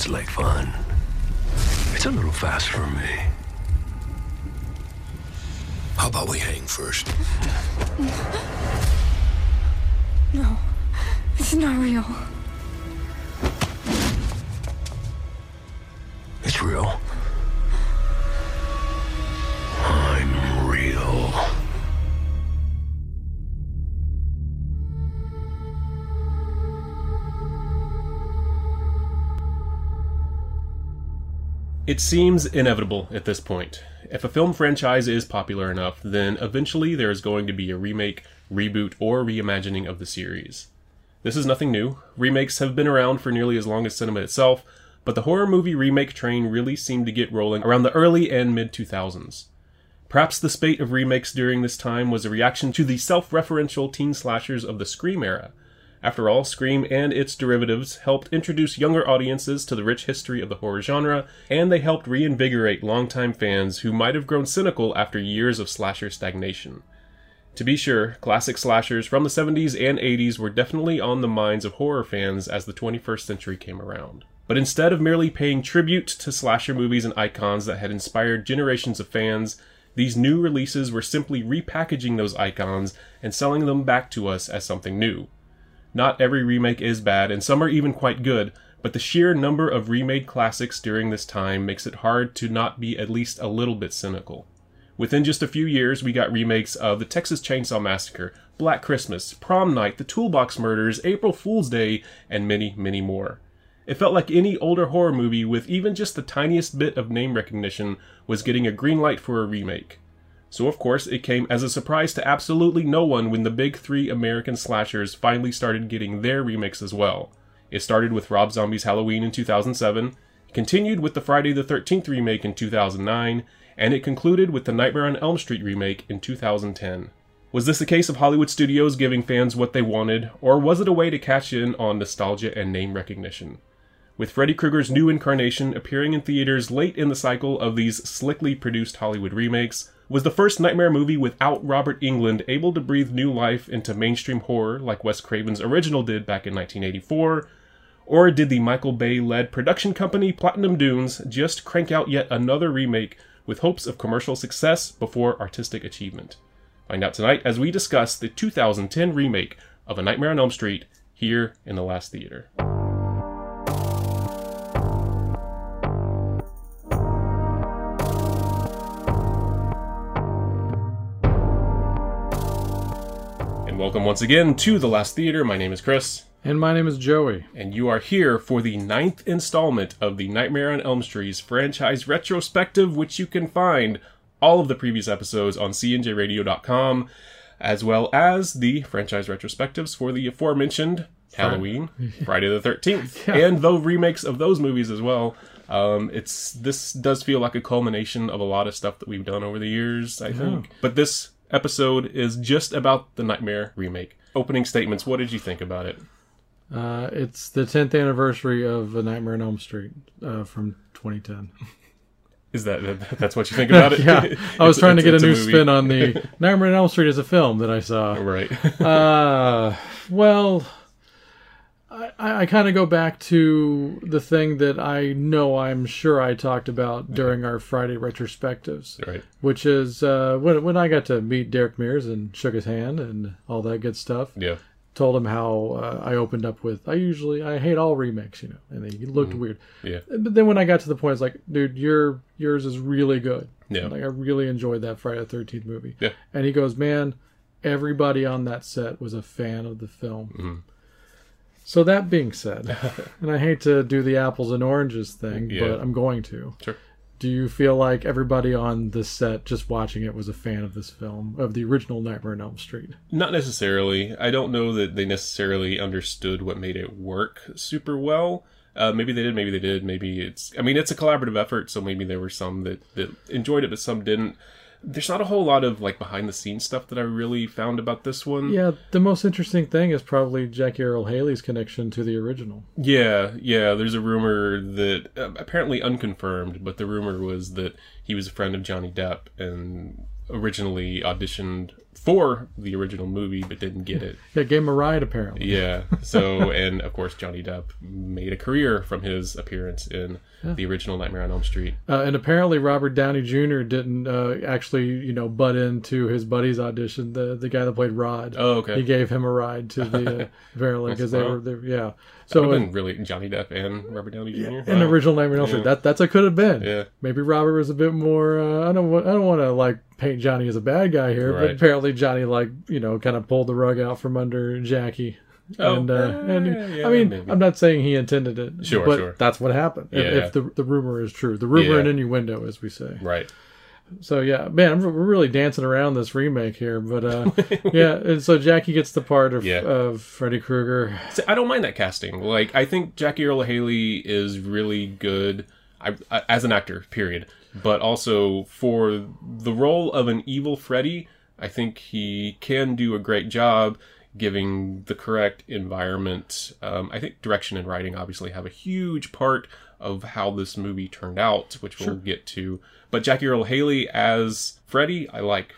sounds like fun. It's a little fast for me. How about we hang first? No. It's not real. It seems inevitable at this point. If a film franchise is popular enough, then eventually there is going to be a remake, reboot, or reimagining of the series. This is nothing new. Remakes have been around for nearly as long as cinema itself, but the horror movie remake train really seemed to get rolling around the early and mid 2000s. Perhaps the spate of remakes during this time was a reaction to the self referential teen slashers of the Scream era. After all, Scream and its derivatives helped introduce younger audiences to the rich history of the horror genre, and they helped reinvigorate longtime fans who might have grown cynical after years of slasher stagnation. To be sure, classic slashers from the 70s and 80s were definitely on the minds of horror fans as the 21st century came around. But instead of merely paying tribute to slasher movies and icons that had inspired generations of fans, these new releases were simply repackaging those icons and selling them back to us as something new. Not every remake is bad, and some are even quite good, but the sheer number of remade classics during this time makes it hard to not be at least a little bit cynical. Within just a few years, we got remakes of The Texas Chainsaw Massacre, Black Christmas, Prom Night, The Toolbox Murders, April Fool's Day, and many, many more. It felt like any older horror movie with even just the tiniest bit of name recognition was getting a green light for a remake. So, of course, it came as a surprise to absolutely no one when the big three American slashers finally started getting their remakes as well. It started with Rob Zombie's Halloween in 2007, continued with the Friday the 13th remake in 2009, and it concluded with the Nightmare on Elm Street remake in 2010. Was this a case of Hollywood studios giving fans what they wanted, or was it a way to cash in on nostalgia and name recognition? With Freddy Krueger's new incarnation appearing in theaters late in the cycle of these slickly produced Hollywood remakes, was the first Nightmare movie without Robert Englund able to breathe new life into mainstream horror like Wes Craven's original did back in 1984? Or did the Michael Bay led production company Platinum Dunes just crank out yet another remake with hopes of commercial success before artistic achievement? Find out tonight as we discuss the 2010 remake of A Nightmare on Elm Street here in the Last Theater. Welcome once again to The Last Theater. My name is Chris. And my name is Joey. and you are here for the ninth installment of the Nightmare on Elm Street's franchise retrospective, which you can find all of the previous episodes on cnjradio.com, as well as the franchise retrospectives for the aforementioned Halloween, Friday the Thirteenth, and the remakes of those movies as well. Um, it's this does feel like a culmination of a lot of stuff that we've done over the years, I think. But this episode is just about the Nightmare remake. Opening statements. What did you think about it? Uh, it's the 10th anniversary of A Nightmare on Elm Street uh, from 2010. Is that that's what you think about it? yeah, I was trying to get a new spin on the Nightmare on Elm Street as a film that I saw. Right. Uh, well, I, I kind of go back to the thing that I know I'm sure I talked about during our Friday retrospectives, right. which is uh, when, when I got to meet Derek Mears and shook his hand and all that good stuff. Yeah. told him how uh, I opened up with I usually I hate all remakes, you know, and he looked weird. Yeah. But then when I got to the point, it's like, dude, your yours is really good. Yeah. like I really enjoyed that Friday Thirteenth movie. Yeah. and he goes, man, everybody on that set was a fan of the film. Mm-hmm. So that being said, and I hate to do the apples and oranges thing, Yeah. but I'm going to. Sure. Do you feel like everybody on the set just watching it was a fan of this film, of the original Nightmare on Elm Street? Not necessarily. I don't know that they necessarily understood what made it work super well. Uh, maybe they did. Maybe they did. Maybe it's. I mean, it's a collaborative effort, so maybe there were some that that enjoyed it, but some didn't. There's not a whole lot of like behind the scenes stuff that I really found about this one. Yeah, the most interesting thing is probably Jackie Earle Haley's connection to the original. Yeah, yeah. There's a rumor that uh, apparently unconfirmed, but the rumor was that he was a friend of Johnny Depp and originally auditioned for the original movie, but didn't get it. Yeah, gave him a ride apparently. Yeah. So, and of course, Johnny Depp made a career from his appearance in the original Nightmare on Elm Street. Uh, and apparently Robert Downey Jr. didn't uh, actually, you know, butt into his buddy's audition. The the guy that played Rod. Oh, okay. He gave him a ride to the uh, apparently because they were, there. yeah. So, So in, been really Johnny Depp and Robert Downey Jr. the Wow. original Nightmare on Elm Street, Yeah. that that's what could have been. Yeah. Maybe Robert was a bit more. Uh, I don't. I don't want to like paint Johnny as a bad guy here, but apparently Johnny like you know kind of pulled the rug out from under Jackie. Oh, and, uh, uh, and yeah, I mean, maybe. I'm not saying he intended it, Sure, but sure. that's what happened. If, Yeah. if the the rumor is true, the rumor Yeah. and innuendo, as we say. Right. So yeah, man, I'm, we're really dancing around this remake here, but uh, yeah, and so Jackie gets the part of Yeah. of Freddy Krueger. I don't mind that casting. Like, I think Jackie Earle Haley is really good I, I, as an actor, period. But also for the role of an evil Freddy, I think he can do a great job giving the correct environment. Um, I think direction and writing obviously have a huge part of how this movie turned out, which we'll get to. But Jackie Earle Haley as Freddy, I like.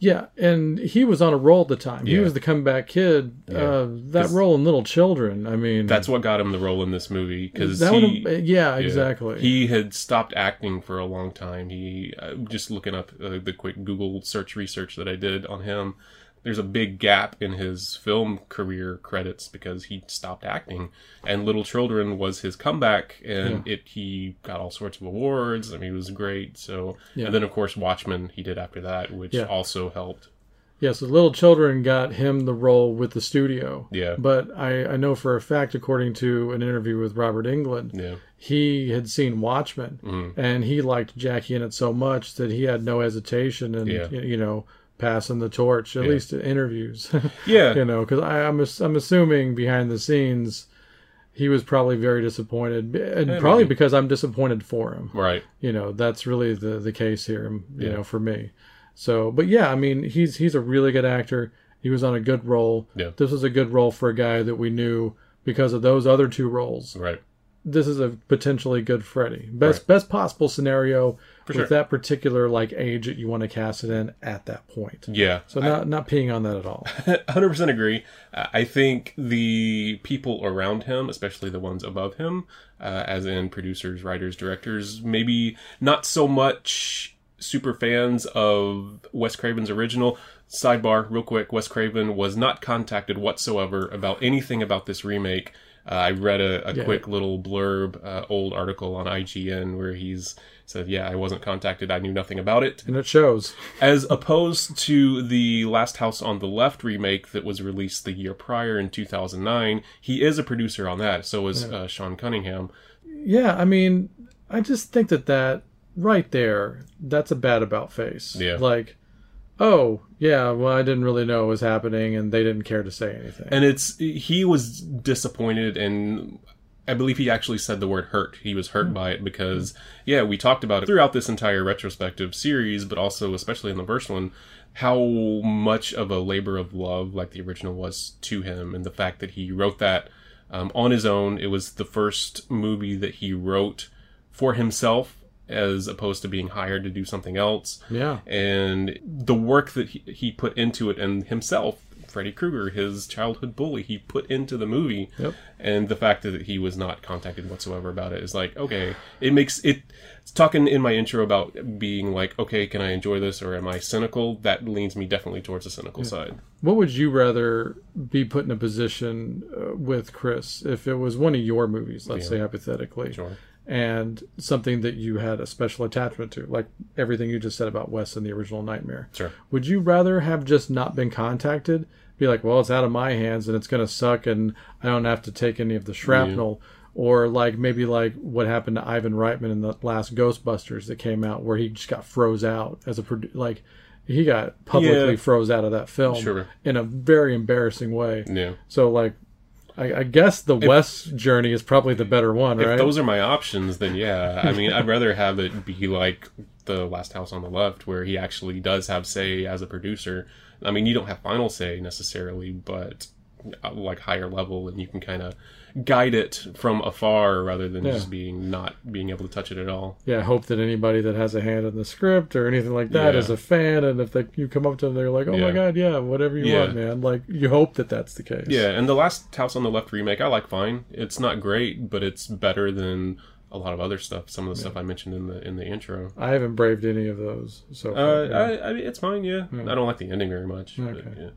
Yeah, and he was on a roll at the time. He was the comeback kid. Uh, that role in Little Children. I mean, That's what got him the role in this movie because he, would yeah, exactly. He had stopped acting for a long time. He uh, just looking up uh, the quick Google search research that I did on him. There's a big gap in his film career credits because he stopped acting, and Little Children was his comeback, and it he got all sorts of awards. I mean, it was great. So, Yeah. and then of course Watchmen he did after that, which Yeah. also helped. Yeah, so Little Children got him the role with the studio. Yeah. But I, I know for a fact, according to an interview with Robert Englund, Yeah, he had seen Watchmen Mm-hmm. and he liked Jackie in it so much that he had no hesitation and Yeah. you know, passing the torch, at least in interviews. yeah, you know, because I'm, I'm assuming behind the scenes, he was probably very disappointed. And probably maybe. because I'm disappointed for him right. you know that's really the the case here you Yeah. know for me so but yeah i mean he's he's a really good actor he was on a good role Yeah. this was a good role for a guy that we knew because of those other two roles Right. this is a potentially good freddy best Right. best possible scenario with sure. that particular like age that you want to cast it in at that point Yeah. so not not peeing on that at all 100% agree. Uh, I think the people around him, especially the ones above him, uh, as in producers, writers, directors, maybe not so much super fans of Wes Craven's original. Sidebar, real quick Wes Craven was not contacted whatsoever about anything about this remake. Uh, I read a, a Yeah. quick little blurb, uh, old article on IGN where he's said, "Yeah, I wasn't contacted. I knew nothing about it." and it shows as opposed to the Last House on the Left remake that was released the year prior in 2009. He is a producer on that. So is uh, Sean Cunningham. yeah i mean i just think that that right there that's a bad about face Yeah. like oh yeah well i didn't really know it was happening and they didn't care to say anything And it's he was disappointed and I believe he actually said the word hurt. He was hurt by it because yeah, we talked about it throughout this entire retrospective series, but also especially in the first one how much of a labor of love like the original was to him and the fact that he wrote that um, on his own. It was the first movie that he wrote for himself as opposed to being hired to do something else yeah and the work that he, he put into it and himself freddy krueger his childhood bully he put into the movie. Yep. and the fact that he was not contacted whatsoever about it is like okay it makes it talking in my intro about being like okay can i enjoy this or am i cynical? That leans me definitely towards the cynical side. What would you rather be put in a position uh, with chris if it was one of your movies let's say hypothetically sure. and something that you had a special attachment to like everything you just said about wes and the original nightmare? Sure. Would you rather have just not been contacted be like well it's out of my hands and it's going to suck and i don't have to take any of the shrapnel or like maybe like what happened to ivan reitman in the last ghostbusters that came out where he just got froze out as a produ- like he got publicly Yeah. froze out of that film Sure. in a very embarrassing way yeah so like I, I guess the Wes journey is probably the better one, if right? those are my options then yeah i mean i'd rather have it be like the last house on the left where he actually does have say as a producer i mean you don't have final say necessarily but uh, like higher level, and you can kind of guide it from afar rather than Yeah. just being not being able to touch it at all. yeah, I hope that anybody that has a hand in the script or anything like that Yeah. is a fan, and if they, you come up to them, they're like, "Oh Yeah. my god, yeah, whatever you want, man." Like you hope that that's the case. Yeah, and the last House on the Left remake I like fine. It's not great, but it's better than a lot of other stuff. Some of the stuff I mentioned in the in the intro. I haven't braved any of those so far. Uh, yeah. I, I mean, it's fine. Yeah, I don't like the ending very much. but, Okay. yeah.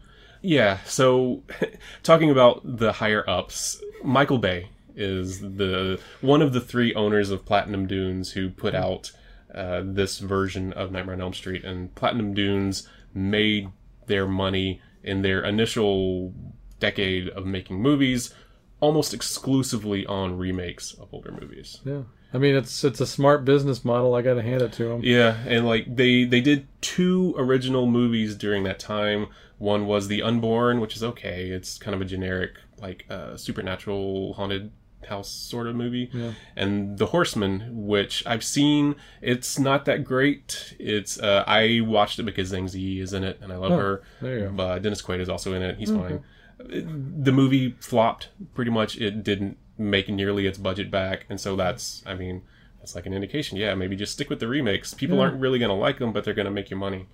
yeah. So, talking about the higher ups, Michael Bay is the one of the three owners of Platinum Dunes who put out uh, this version of Nightmare on Elm Street, and Platinum Dunes made their money in their initial decade of making movies almost exclusively on remakes of older movies. yeah. I mean, it's it's a smart business model. I got to hand it to them. Yeah, and like they they did two original movies during that time. One was The Unborn, which is okay. It's kind of a generic like uh, supernatural haunted house sort of movie. Yeah. And The Horseman, which I've seen, it's not that great. It's uh, I watched it because Zhang Ziyi is in it, and I love Oh, her. there you go. But Dennis Quaid is also in it. He's fine. The movie flopped pretty much. It didn't make nearly its budget back, and so that's I mean that's like an indication. Yeah, maybe just stick with the remakes. People aren't really gonna like them, but they're gonna make you money.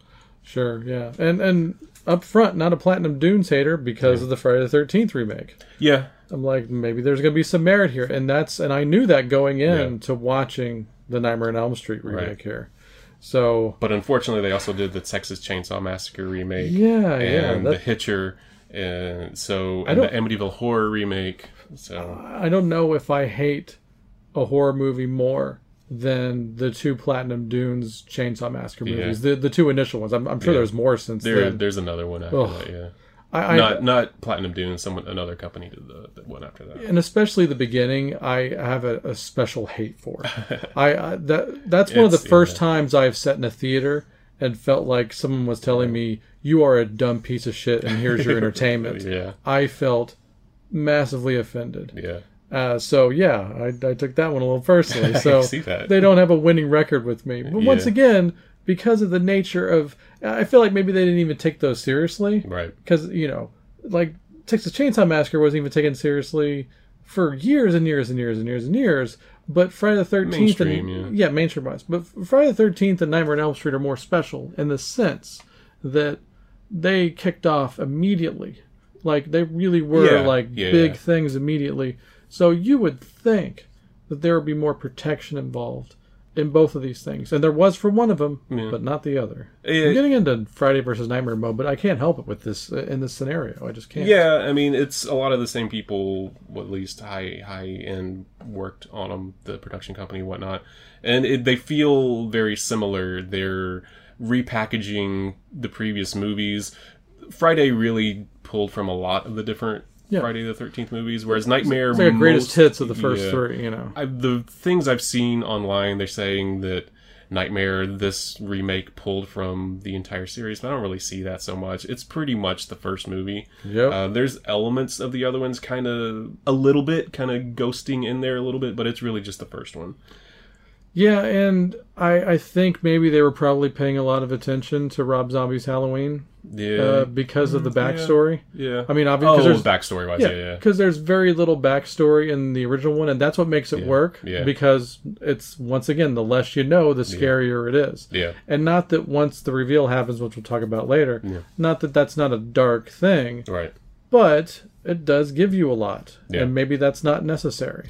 Sure, yeah, and and up front, not a Platinum Dunes hater because of the Friday the Thirteenth remake. Yeah, I'm like, maybe there's gonna be some merit here, and that's and I knew that going in Yeah. to watching the Nightmare on Elm Street remake Right. here. So but unfortunately, they also did the Texas Chainsaw Massacre remake. yeah, yeah, and the Hitcher, and so and the Amityville Horror remake. So I don't know if I hate a horror movie more than the two Platinum Dunes Chainsaw Massacre Yeah. movies. The the two initial ones. I'm, I'm sure Yeah. there's more since there, then. there's another one after Ugh. that. Yeah, I, I, not not Platinum Dune. Someone another company did the, the one after that. and especially the beginning, I have a, a special hate for. I, I that that's one of the first yeah. times I've sat in a theater and felt like someone was telling me, "You are a dumb piece of shit, and here's your entertainment." Yeah, I felt massively offended. yeah. Uh, so yeah, I, I took that one a little personally. So see that. they don't have a winning record with me. But once again, because of the nature of, I feel like maybe they didn't even take those seriously Right. because you know, like Texas Chainsaw Massacre wasn't even taken seriously for years and years and years and years and years. But Friday the Thirteenth and Mainstream, yeah. mainstream wise. But Friday the Thirteenth and Nightmare on Elm Street are more special in the sense that they kicked off immediately. Like they really were Yeah, like yeah, big yeah. things immediately. So you would think that there would be more protection involved in both of these things, and there was for one of them, but not the other. I'm getting into Friday versus Nightmare mode, but I can't help it with this uh, in this scenario. I just can't. Yeah, I mean, it's a lot of the same people, at least high high end, worked on them, the production company, whatnot, and it, they feel very similar. They're repackaging the previous movies. Friday really pulled from a lot of the different Yeah. Friday the Thirteenth movies, whereas Nightmare, It's like a greatest hits of the first yeah. three. You know. I, the things I've seen online, they're saying that Nightmare, this remake, pulled from the entire series, but I don't really see that so much. It's pretty much the first movie. Yeah, Uh, there's elements of the other ones, kind of a little bit, kind of ghosting in there a little bit, but it's really just the first one. Yeah, and I I think maybe they were probably paying a lot of attention to Rob Zombie's Halloween Yeah, uh, because of the backstory. yeah. I mean, obviously, oh, there's backstory wise, yeah, yeah, yeah. because there's very little backstory in the original one, and that's what makes it Yeah, work. yeah. Because it's once again, the less you know, the scarier it is. Yeah. And not that once the reveal happens, which we'll talk about later, Yeah. not that that's not a dark thing, Right. but it does give you a lot, Yeah. and maybe that's not necessary.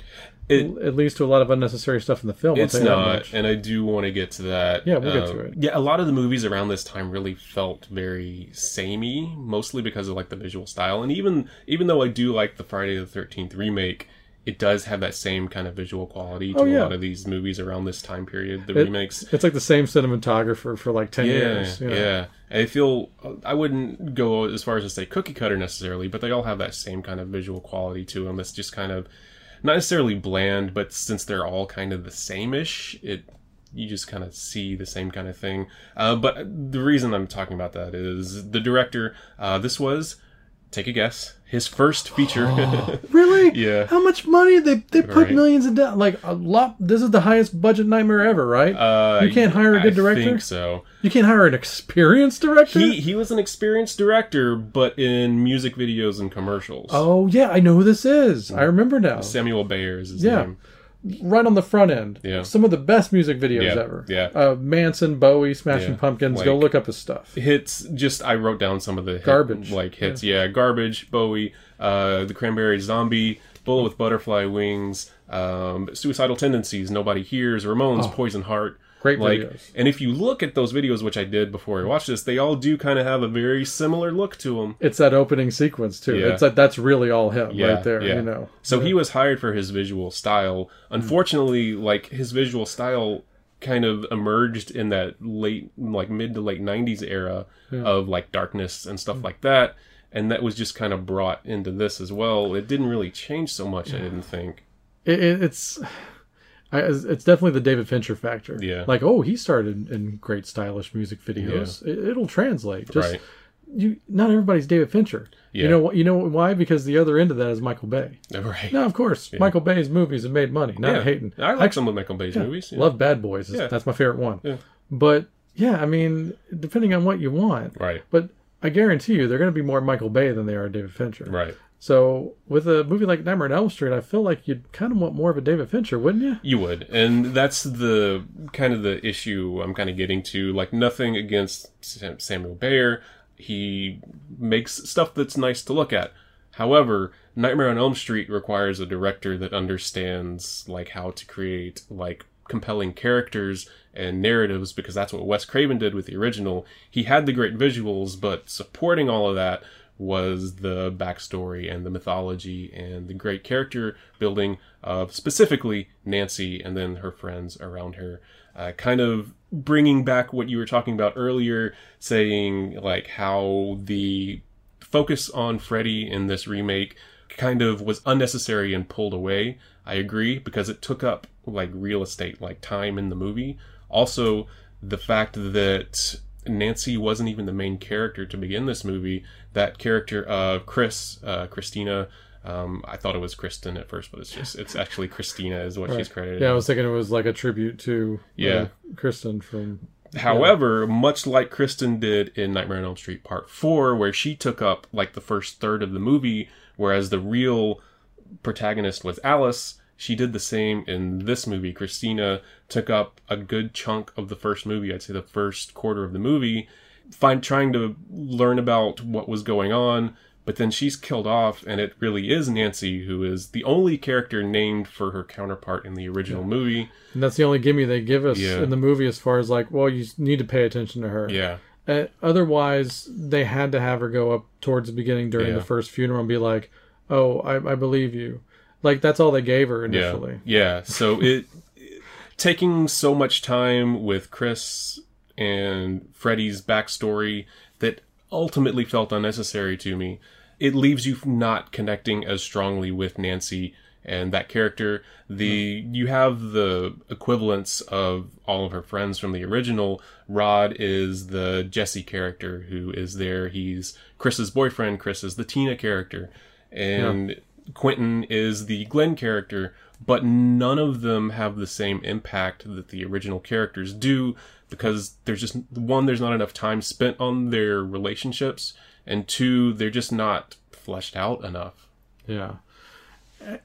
It, It leads to a lot of unnecessary stuff in the film. I'll It's tell you that not, and I do want to get to that. Um, Yeah, we'll get to it. Yeah, a lot of the movies around this time really felt very samey, mostly because of like the visual style, and even even though I do like the Friday the Thirteenth remake, it does have that same kind of visual quality to Oh, yeah. a lot of these movies around this time period. The It- remakes. It's like the same cinematographer for like ten Yeah, years. you know? yeah. And I feel I wouldn't go as far as to say cookie cutter necessarily, but they all have that same kind of visual quality to them. That's just kind of not necessarily bland, but since they're all kind of the same-ish, it you just kind of see the same kind of thing. Uh, but the reason I'm talking about that is the director. Uh, this was Take a guess. His first feature. Really? Yeah. How much money they they put Right. millions of dollars? Like a lot. This is the highest budget nightmare ever, right? uh, you can't hire a good I director. I think so. You can't hire an experienced director. He he was an experienced director, but in music videos and commercials. oh yeah, I know who this is. I remember now. Samuel Bayer is his Yeah. name. Right on the front end. Yeah. Some of the best music videos Yeah, ever. yeah. Uh, Manson, Bowie, Smashing Yeah, Pumpkins. Go look up his stuff. hits just i wrote down some of the hit- Garbage. like hits yeah, garbage bowie uh the cranberry zombie bullet with butterfly wings um suicidal tendencies nobody hears ramones poison heart Oh. Great like videos. and if you look at those videos which i did before i watched this they all do kind of have a very similar look to them It's that opening sequence too. Yeah. It's like that's really all him yeah, right there. yeah. You know. So he was hired for his visual style. Unfortunately, like his visual style kind of emerged in that late like mid to late 90s era of like darkness and Mm. stuff like that and that was just kind of brought into this as well. It didn't really change so much, I didn't think. It, it, it's. I, it's definitely the David Fincher factor. Yeah. Like, oh, he started in great stylish music videos. It, it'll translate. Just right. you. Not everybody's David Fincher. Yeah. You know? You know why? Because the other end of that is Michael Bay. Right. No, of course, Michael Bay's movies have made money. Not yeah. hating. I like some of Michael Bay's movies. yeah. Love Bad Boys. Yeah. That's my favorite one. Yeah. But yeah, I mean, depending on what you want. Right. But I guarantee you, they're going to be more Michael Bay than they are David Fincher. Right. So with a movie like Nightmare on Elm Street, I feel like you'd kind of want more of a David Fincher, wouldn't you? You would, and that's the kind of the issue I'm kind of getting to. Like nothing against Samuel Bayer, he makes stuff that's nice to look at. However, Nightmare on Elm Street requires a director that understands like how to create like compelling characters and narratives because that's what Wes Craven did with the original. He had the great visuals, but supporting all of that was the backstory and the mythology and the great character building of specifically Nancy and then her friends around her. Uh, kind of bringing back what you were talking about earlier, saying like how the focus on Freddy in this remake kind of was unnecessary and pulled away. I agree because it took up like real estate, like time in the movie. Also, the fact that Nancy wasn't even the main character to begin this movie. That character of Chris, uh, Christina. Um, I thought it was Kristen at first, but it's just it's actually Christina is what she's credited. Yeah, I was thinking it was like a tribute to uh, Yeah. Kristen from. However, much like Kristen did in Nightmare on Elm Street Part 4, where she took up like the first third of the movie, whereas the real protagonist was Alice, she did the same in this movie. Christina took up a good chunk of the first movie, I'd say the first quarter of the movie, find trying to learn about what was going on, but then she's killed off, and it really is Nancy who is the only character named for her counterpart in the original movie. And that's the only gimme they give us Yeah. in the movie, as far as like, well, you need to pay attention to her. Yeah. Uh, otherwise, they had to have her go up towards the beginning during Yeah. the first funeral and be like, "Oh, I, I believe you." Like that's all they gave her initially. Yeah. Yeah. So it taking so much time with Chris and Freddy's backstory that ultimately felt unnecessary to me. It leaves you not connecting as strongly with Nancy and that character. The hmm. you have the equivalents of all of her friends from the original. Rod is the Jesse character who is there. He's Chris's boyfriend. Chris is the Tina character. And Quentin is the Glenn character, but none of them have the same impact that the original characters do because there's just one, there's not enough time spent on their relationships, and two, they're just not fleshed out enough. Yeah.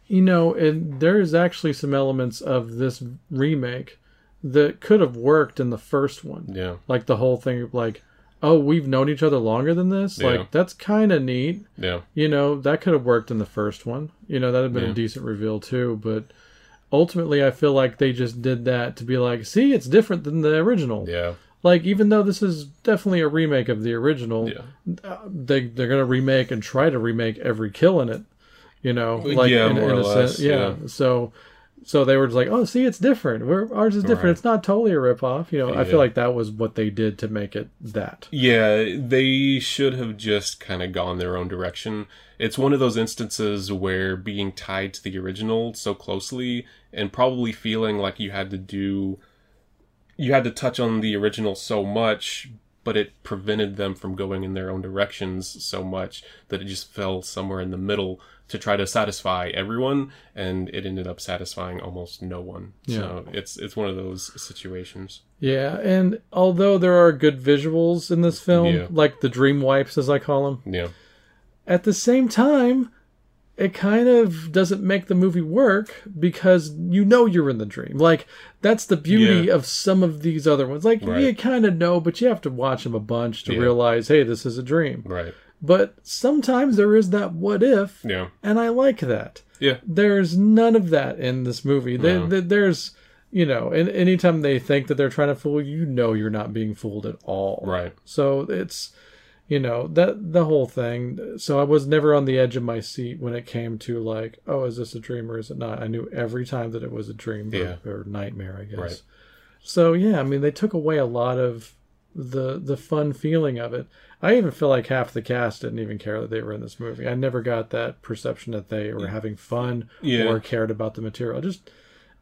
You know, and there is actually some elements of this remake that could have worked in the first one. Yeah. Like the whole thing like, oh, we've known each other longer than this. Yeah. Like that's kind of neat. Yeah. You know, that could have worked in the first one. You know, that'd have been Yeah. a decent reveal too, but ultimately I feel like they just did that to be like, see, it's different than the original. Yeah. Like even though this is definitely a remake of the original, Yeah. uh, they they're gonna remake and try to remake every kill in it. You know, like Yeah, in, more in or a less, sense, yeah. yeah. So, so they were just like, oh, see, it's different. We're, ours is different. Right. It's not totally a ripoff. You know, I feel like that was what they did to make it that. Yeah, they should have just kind of gone their own direction. It's one of those instances where being tied to the original so closely and probably feeling like you had to do you had to touch on the original so much, but it prevented them from going in their own directions so much that it just fell somewhere in the middle to try to satisfy everyone, and it ended up satisfying almost no one. So it's it's one of those situations. Yeah, and although there are good visuals in this film, Yeah. like the dream wipes as I call them, Yeah, at the same time, it kind of doesn't make the movie work because you know you're in the dream. Like that's the beauty Yeah. of some of these other ones. Like Right. you kind of know, but you have to watch them a bunch to Yeah. realize, hey, this is a dream. right. But sometimes there is that what if, Yeah, and I like that. yeah, There's none of that in this movie. There, No. there- there's, you know, and anytime they think that they're trying to fool you, you know you're not being fooled at all. right. So it's, you know, that the whole thing. So I was never on the edge of my seat when it came to like, oh, is this a dream or is it not? I knew every time that it was a dream or, or nightmare, I guess. Right. So yeah, I mean, they took away a lot of the the fun feeling of it. I even feel like half the cast didn't even care that they were in this movie. I never got that perception that they were having fun Yeah. or cared about the material. Just,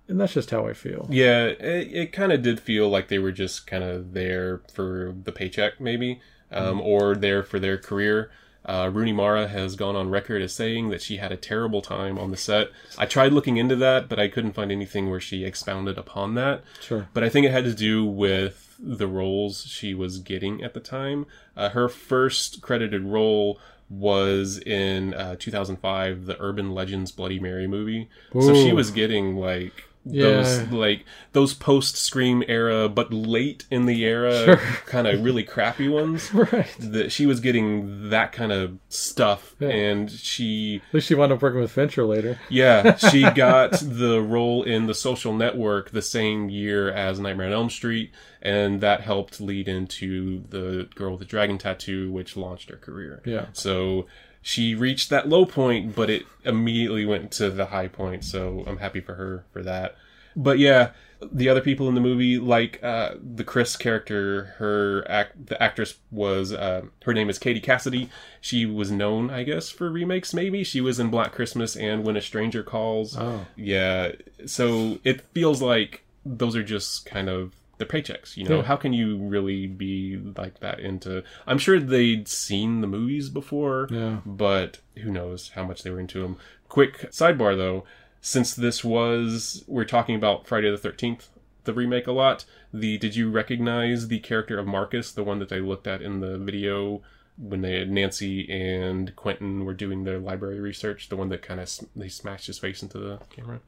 and that's just how I feel. Yeah, it, it kind of did feel like they were just kind of there for the paycheck, maybe, um, or there for their career. Uh, Rooney Mara has gone on record as saying that she had a terrible time on the set. I tried looking into that, but I couldn't find anything where she expounded upon that. Sure. But I think it had to do with the roles she was getting at the time. Uh, her first credited role was in uh, 2005, the Urban Legends Bloody Mary movie. So she was getting like Yeah. those like those post Scream era, but late in the era, Sure. kind of really crappy ones. Right. That she was getting that kind of stuff, Yeah. and she At least she wound up working with Fincher later. yeah, she got the role in The Social Network the same year as Nightmare on Elm Street, and that helped lead into The Girl with the Dragon Tattoo, which launched her career. Yeah. So she reached that low point, but it immediately went to the high point, so I'm happy for her for that. But yeah, the other people in the movie, like uh, the Chris character, her act, the actress was uh, her name is Katie Cassidy. She was known, I guess, for remakes. Maybe she was in Black Christmas and When a Stranger Calls. Oh. Yeah, so it feels like those are just kind of their paychecks. You know, Yeah. how can you really be like that into? I'm sure they'd seen the movies before, Yeah. but who knows how much they were into them. Quick sidebar though, since this was we're talking about Friday the Thirteenth, the remake a lot. The did you recognize the character of Marcus, the one that they looked at in the video? When they Nancy and Quentin were doing their library research, the one that kind of they smashed his face into the camera.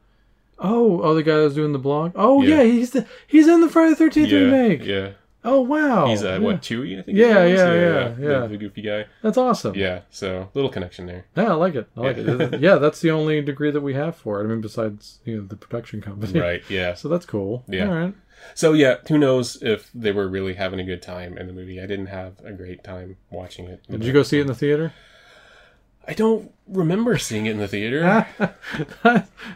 Oh, oh, the guy that was doing the blog. Oh, Yeah. yeah, he's the he's in the Friday the Thirteenth Yeah, remake. yeah. Oh, wow. He's uh, yeah. what Chewie, I think. Yeah, name is? yeah, yeah, the- yeah. The, goofy guy. That's awesome. Yeah, so little connection there. Yeah, I like it. I like it. Yeah, that's the only degree that we have for it. I mean, besides you know the production company. Right. Yeah. So that's cool. Yeah. All right. So yeah, who knows if they were really having a good time in the movie? I didn't have a great time watching it. Did you go see it in the theater? I don't remember seeing it in the theater.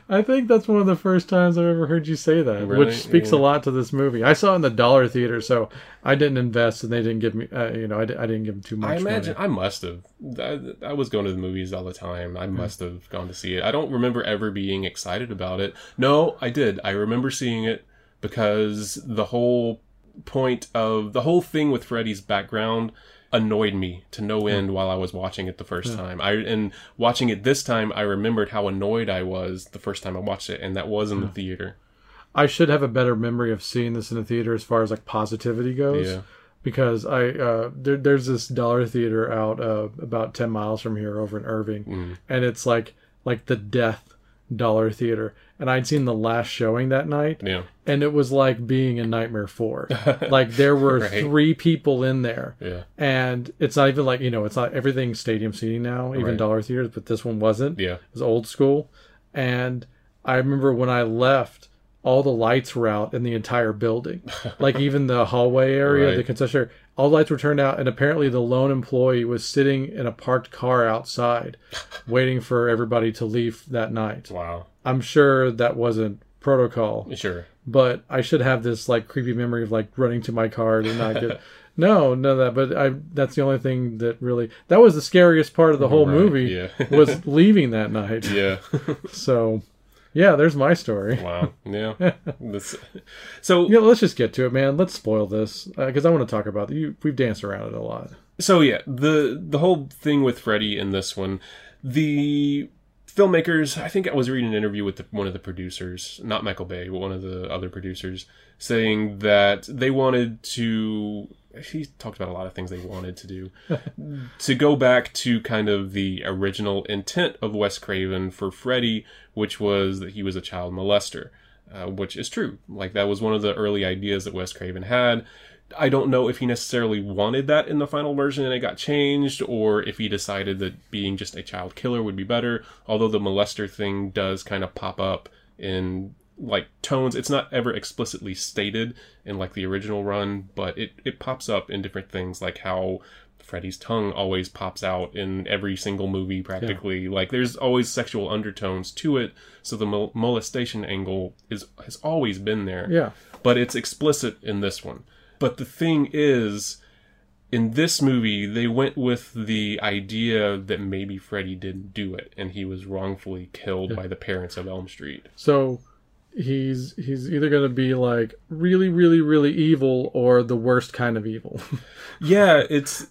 I think that's one of the first times I've ever heard you say that, Really? which speaks Yeah. a lot to this movie. I saw it in the dollar theater, so I didn't invest, and they didn't give me, uh, you know, I, I didn't give them too much. I imagine money. I must have. I, I was going to the movies all the time. I must have gone to see it. I don't remember ever being excited about it. No, I did. I remember seeing it because the whole point of the whole thing with Freddy's background annoyed me to no end while I was watching it the first time. I and watching it this time, I remembered how annoyed I was the first time I watched it, and that was in the theater. I should have a better memory of seeing this in the theater as far as like positivity goes. Yeah. Because I uh, there, there's this dollar theater out uh, about ten miles from here over in Irving, Mm. and it's like like the death dollar theater. And I'd seen the last showing that night, Yeah, and it was like being in Nightmare Four. like there were Right. three people in there, yeah, and it's not even like you know it's not everything stadium seating now, even Right. dollar theaters, but this one wasn't. yeah. It was old school. And I remember when I left, all the lights were out in the entire building. like even the hallway area, Right. the concession area, all lights were turned out. And apparently the lone employee was sitting in a parked car outside waiting for everybody to leave that night. Wow. I'm sure that wasn't protocol, Sure. but I should have this like creepy memory of like running to my car to not get. No, no, that. But I. That's the only thing that really. That was the scariest part of the whole Right, movie. yeah. was leaving that night. Yeah. So, Yeah, there's my story. Wow. Yeah. This, so Yeah, let's just get to it, man. Let's spoil this uh, because I want to talk about. You, we've danced around it a lot. so yeah, the the whole thing with Freddy in this one, the filmmakers. I think I was reading an interview with the, one of the producers, not Michael Bay, but one of the other producers, saying that they wanted to. He talked about a lot of things they wanted to do. to go back to kind of the original intent of Wes Craven for Freddy, which was that he was a child molester, uh, which is true. Like that was one of the early ideas that Wes Craven had. I don't know if he necessarily wanted that in the final version and it got changed, or if he decided that being just a child killer would be better. Although the molester thing does kind of pop up in like tones. It's not ever explicitly stated in like the original run, but it, it pops up in different things, like how Freddy's tongue always pops out in every single movie practically. Like there's always sexual undertones to it, so the mol- molestation angle is has always been there Yeah. but it's explicit in this one. But the thing is, in this movie, they went with the idea that maybe Freddy didn't do it and he was wrongfully killed by the parents of Elm Street. So he's he's either going to be like really, really, really evil or the worst kind of evil. Yeah, it's.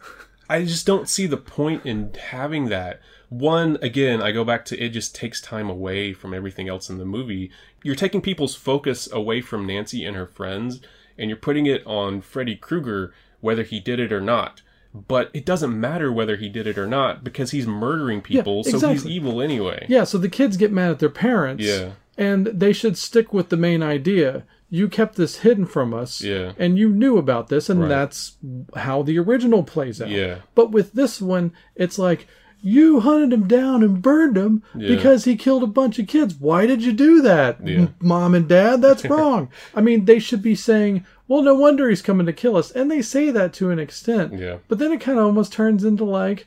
I just don't see the point in having that. One, again, I go back to it just takes time away from everything else in the movie. You're taking people's focus away from Nancy and her friends, and you're putting it on Freddy Krueger, whether he did it or not. But it doesn't matter whether he did it or not because he's murdering people, so he's evil anyway. yeah. So the kids get mad at their parents. Yeah. And they should stick with the main idea. You kept this hidden from us. Yeah. And you knew about this, and Right. that's how the original plays out. Yeah. But with this one, it's like you hunted him down and burned him because he killed a bunch of kids. Why did you do that, Yeah. Mom and dad? That's wrong. I mean, they should be saying, "Well, no wonder he's coming to kill us," and they say that to an extent. Yeah. But then it kind of almost turns into like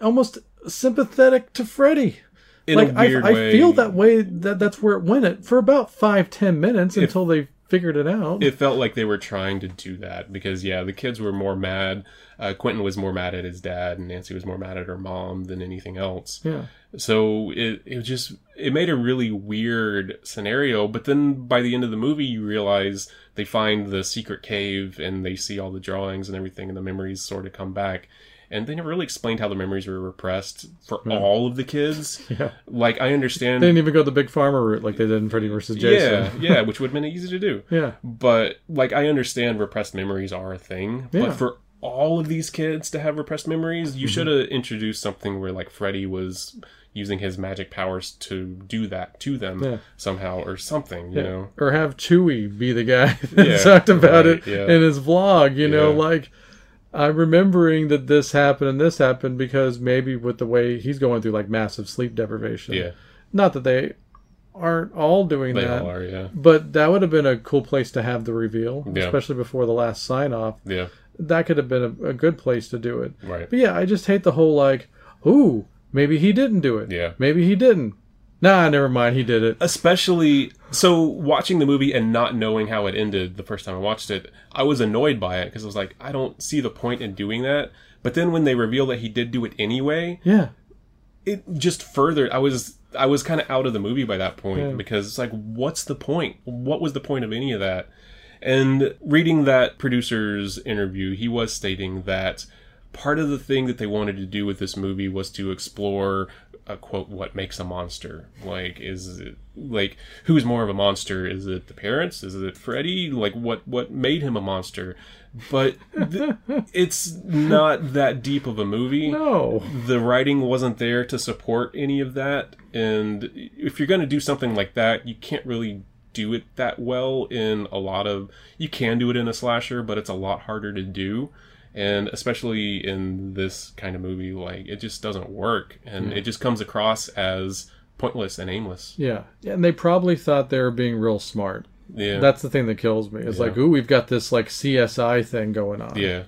almost sympathetic to Freddy. In like a weird I, I feel that way. That that's where it went. It for about five ten minutes until they figured it out. it felt like they were trying to do that because yeah the kids were more mad uh, quentin was more mad at his dad and nancy was more mad at her mom than anything else yeah. so it, it just it made a really weird scenario but then by the end of the movie you realize they find the secret cave and they see all the drawings and everything and the memories sort of come back and they never really explained how the memories were repressed for all of the kids Yeah. like i understand They didn't even go the big Pharma route like they did in Freddy vs. Jason. yeah yeah which would have been easy to do Yeah. but like I understand repressed memories are a thing, Yeah. but for all of these kids to have repressed memories, you mhm. should have introduced something where like Freddy was using his magic powers to do that to them Yeah. somehow or something, you know. Or have Chewie be the guy that Yeah, talked about right, it yeah. in his vlog. You know, like I'm remembering that this happened and this happened because maybe with the way he's going through like massive sleep deprivation. Yeah. Not that they aren't all doing They that. all are, yeah. But that would have been a cool place to have the reveal, Yeah. especially before the last sign off. Yeah. That could have been a, a good place to do it. Right. But yeah, I just hate the whole like, ooh, maybe he didn't do it. Yeah. Maybe he didn't. Nah, never mind, he did it. Especially so watching the movie and not knowing how it ended the first time I watched it, I was annoyed by it because I was like, I don't see the point in doing that. But then when they reveal that he did do it anyway, Yeah. it just further i was i was kind of out of the movie by that point Yeah. because it's like what's the point what was the point of any of that and reading that producer's interview he was stating that part of the thing that they wanted to do with this movie was to explore uh, quote what makes a monster. Like is it like who's more of a monster? Is it the parents? Is it freddy? Like what what made him a monster? But th- it's not that deep of a movie. No. the writing wasn't there to support any of that. And if you're going to do something like that you can't really do it that well in a lot of you can do it in a slasher but it's a lot harder to do and especially in this kind of movie like it just doesn't work and it just comes across as pointless and aimless Yeah. And they probably thought they were being real smart. yeah That's the thing that kills me. It's like, ooh, we've got this like CSI thing going on. Yeah.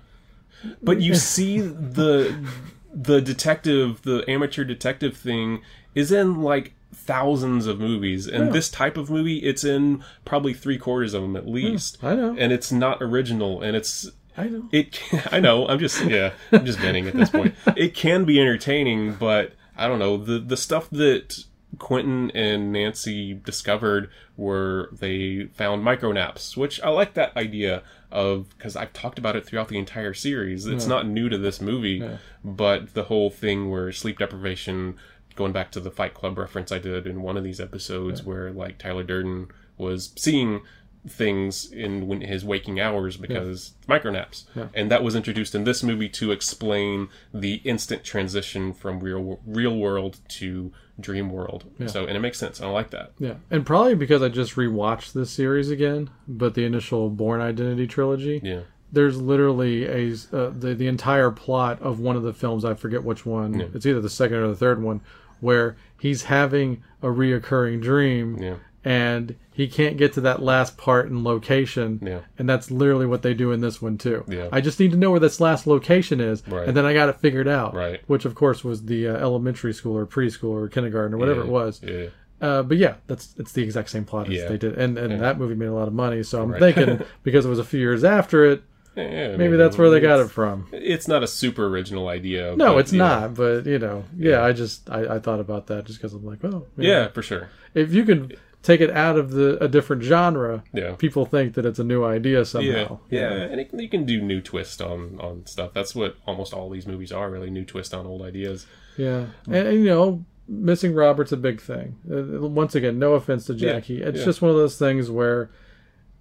But you see the the detective, the amateur detective thing is in like thousands of movies and Yeah. this type of movie it's in probably 3 quarters of them at hmm. least. I know. And it's not original and it's I know. it can, I know, I'm just yeah, I'm just venting at this point. It can be entertaining, but I don't know, the the stuff that Quentin and Nancy discovered were they found micro naps, which I like that idea of because I've talked about it throughout the entire series. It's not new to this movie, but the whole thing where sleep deprivation, going back to the Fight Club reference I did in one of these episodes, where like Tyler Durden was seeing things in when his waking hours because micronaps. And that was introduced in this movie to explain the instant transition from real real world to dream world. So and it makes sense. I like that. Yeah, and probably because I just rewatched this series again, but the initial Bourne Identity trilogy. yeah. There's literally a uh, the the entire plot of one of the films. I forget which one. It's either the second or the third one, where he's having a reoccurring dream, yeah and he can't get to that last part and location. Yeah. And that's literally what they do in this one too. Yeah. I just need to know where this last location is, Right. and then I got it figured out. Right. Which of course was the uh, elementary school or preschool or kindergarten or whatever yeah, it was. yeah Uh, but yeah, that's it's the exact same plot as Yeah. they did, and and that movie made a lot of money. So I'm Right. thinking because it was a few years after it, Yeah, maybe that's where they got it from. It's not a super original idea. No, but, it's you know, not. But you know, yeah, I just I, I thought about that just because I'm like, well, you know, Yeah, for sure. if you can take it out of the a different genre, Yeah. people think that it's a new idea Yeah, somehow. yeah, and it, you can do new twist on on stuff. That's what almost all these movies are, really new twist on old ideas. Yeah, and, and, you know, missing Robert's a big thing. Uh, once again, no offense to Jackie, it's yeah. just one of those things where